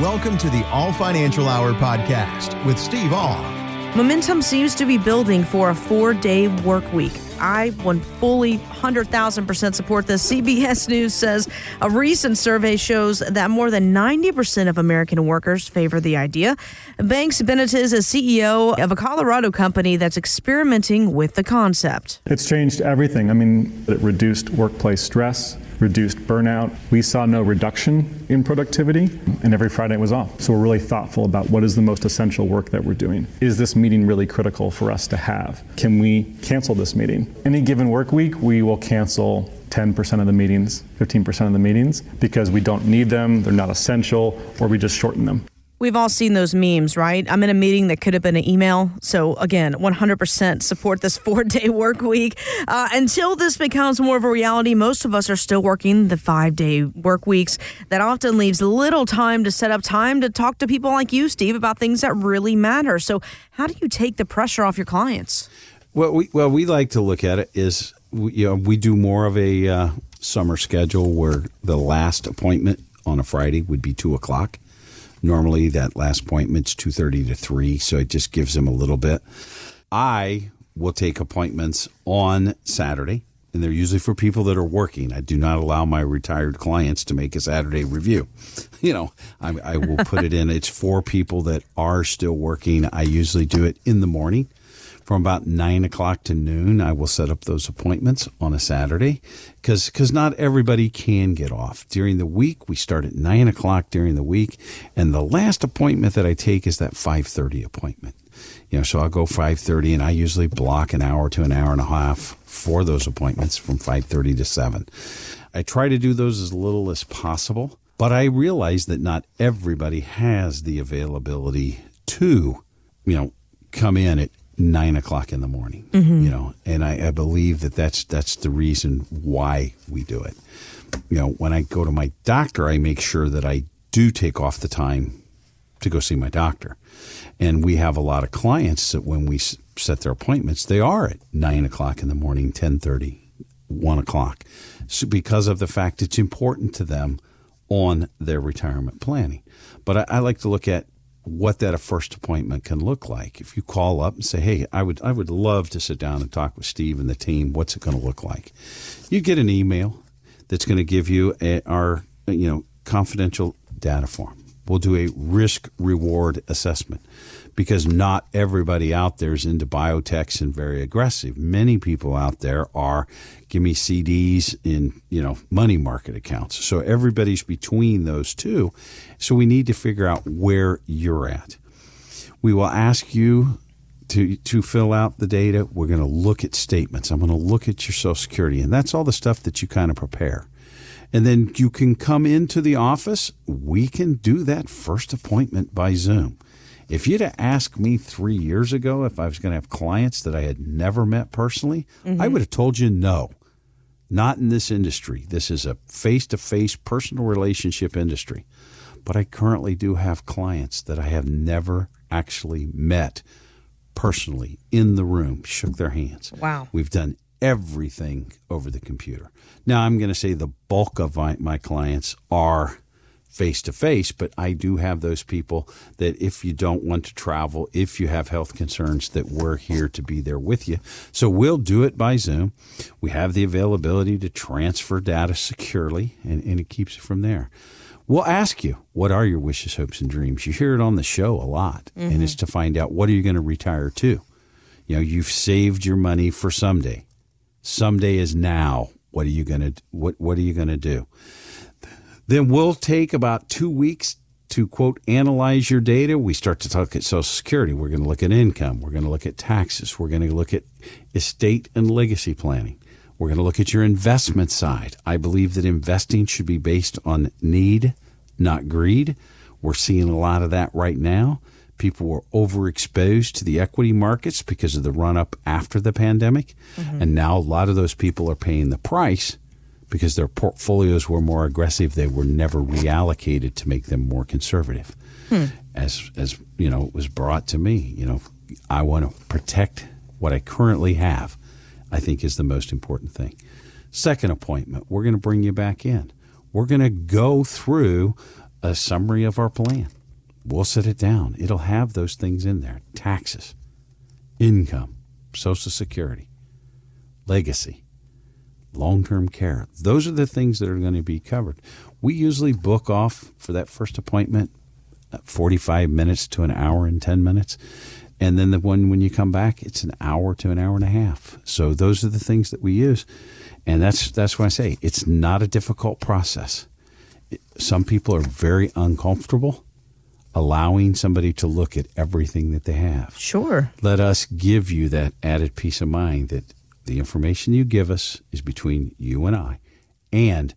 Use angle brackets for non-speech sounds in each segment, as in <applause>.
Welcome to the Oll Financial Hour podcast with Steve Oll. Momentum seems to be building for a four day work week. I one fully 100,000% support this. CBS News says a recent survey shows that more than 90% of American workers favor the idea. Banks Benitez is CEO of a Colorado company that's experimenting with the concept. It's changed everything. I mean, it reduced workplace stress, reduced burnout. We saw no reduction in productivity, and every Friday it was off. So we're really thoughtful about what is the most essential work that we're doing. Is this meeting really critical for us to have? Can we cancel this meeting? Any given work week, we will cancel 10% of the meetings, 15% of the meetings because we don't need them, they're not essential, or we just shorten them. We've all seen those memes, right? I'm in a meeting that could have been an email. So, again, 100% support this <laughs> four day work week. Uh, until this becomes more of a reality, most of us are still working the five day work weeks. That often leaves little time to set up time to talk to people like you, Steve, about things that really matter. So, how do you take the pressure off your clients? Well, we, well, we like to look at it is, we, you know, we do more of a uh, summer schedule where the last appointment on a Friday would be two o'clock Normally, that last appointment's two thirty to three, so it just gives them a little bit. I will take appointments on Saturday, and they're usually for people that are working. I do not allow my retired clients to make a Saturday review. <laughs> You know, I, I will put it in. It's for people that are still working. I usually do it in the morning from about nine o'clock to noon. I will set up those appointments on a Saturday because because not everybody can get off during the week. We start at nine o'clock during the week, and the last appointment that I take is that five thirty appointment. You know, so I'll go five thirty, and I usually block an hour to an hour and a half for those appointments from five thirty to seven. I try to do those as little as possible, but I realize that not everybody has the availability to, you know, come in at nine o'clock in the morning. Mm-hmm. You know, and I, I, believe that that's that's the reason why we do it. You know, when I go to my doctor, I make sure that I do take off the time to go see my doctor. And we have a lot of clients that when we set their appointments, they are at nine o'clock in the morning, 1030, 1 o'clock, so because of the fact it's important to them on their retirement planning. But I, I like to look at what that a first appointment can look like. If you call up and say, "Hey, I would I would love to sit down and talk with Steve and the team. What's it going to look like?" You get an email that's going to give you a, our you know confidential data form. We'll do a risk reward assessment because not everybody out there is into biotechs and very aggressive. Many people out there are give me CDs in, you know, money market accounts. So everybody's between those two. So we need to figure out where you're at. We will ask you to to fill out the data. We're going to look at statements. I'm going to look at your social security and that's all the stuff that you kind of prepare. And then you can come into the office. We can do that first appointment by Zoom. If you'd have asked me three years ago if I was going to have clients that I had never met personally, mm-hmm. I would have told you no. Not in this industry. This is a face to face personal relationship industry. But I currently do have clients that I have never actually met personally in the room, shook their hands. Wow. We've done everything over the computer. Now, I'm going to say the bulk of my, my clients are face to face, but I do have those people that if you don't want to travel, if you have health concerns, that we're here to be there with you. So we'll do it by Zoom. We have the availability to transfer data securely, and, and it keeps it from there. We'll ask you, what are your wishes, hopes, and dreams? You hear it on the show a lot, mm-hmm. and it's to find out what are you going to retire to. You know, you've saved your money for someday. Someday is now. What are you going to what What are you going to do? Then we'll take about two weeks to quote analyze your data. We start to talk at Social Security. We're going to look at income. We're going to look at taxes. We're going to look at estate and legacy planning. We're going to look at your investment side. I believe that investing should be based on need, not greed. We're seeing a lot of that right now. People were overexposed to the equity markets because of the run up after the pandemic. Mm-hmm. And now a lot of those people are paying the price because their portfolios were more aggressive. They were never reallocated to make them more conservative. Hmm. As as you know, it was brought to me. You know, I want to protect what I currently have. I think is the most important thing. Second appointment, we're going to bring you back in. We're going to go through a summary of our plan. We'll set it down. It'll have those things in there taxes, income, Social Security, legacy, long term care. Those are the things that are going to be covered. We usually book off for that first appointment uh, 45 minutes to an hour and 10 minutes. And then the one when you come back, it's an hour to an hour and a half. So those are the things that we use. And that's that's why I say it's not a difficult process. Some people are very uncomfortable allowing somebody to look at everything that they have. Sure. Let us give you that added peace of mind that the information you give us is between you and I. And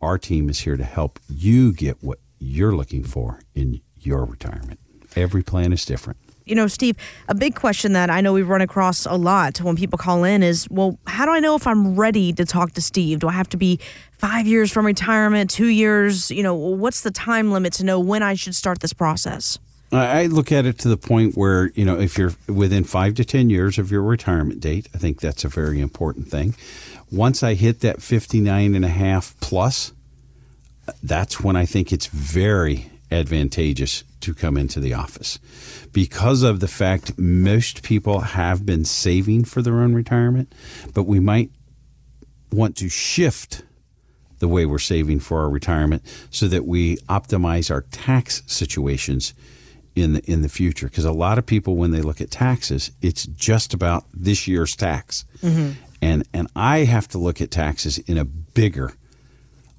our team is here to help you get what you're looking for in your retirement. Every plan is different you know, Steve, a big question that I know we've run across a lot when people call in is, well, how do I know if I'm ready to talk to Steve? Do I have to be five years from retirement, two years? You know, what's the time limit to know when I should start this process? I look at it to the point where, you know, if you're within five to 10 years of your retirement date, I think that's a very important thing. Once I hit that 59 and a half plus, that's when I think it's very advantageous to come into the office because of the fact most people have been saving for their own retirement, but we might want to shift the way we're saving for our retirement so that we optimize our tax situations in the in the future because a lot of people when they look at taxes it's just about this year's tax mm-hmm. and and I have to look at taxes in a bigger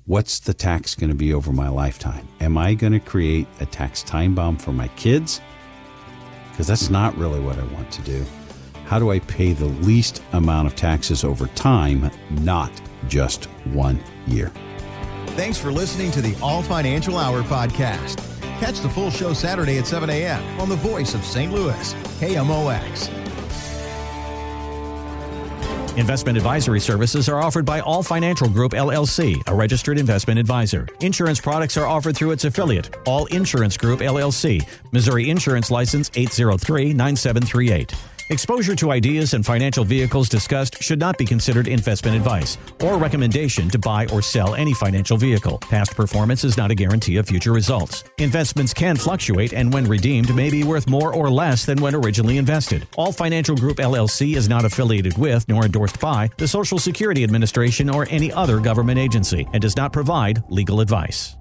what's the tax going to be over my lifetime? Am I going to create a tax time bomb for my kids? Because that's not really what I want to do. How do I pay the least amount of taxes over time, not just one year? Thanks for listening to the Oll Financial Hour podcast. Catch the full show Saturday at 7 a.m. on the voice of St. Louis, KMOX. Investment advisory services are offered by Oll Financial Group LLC, a registered investment advisor. Insurance products are offered through its affiliate, Oll Insurance Group LLC, Missouri Insurance License 803 9738. Exposure to ideas and financial vehicles discussed should not be considered investment advice or recommendation to buy or sell any financial vehicle. Past performance is not a guarantee of future results. Investments can fluctuate and when redeemed may be worth more or less than when originally invested. Oll Financial Group LLC is not affiliated with nor endorsed by the Social Security Administration or any other government agency and does not provide legal advice.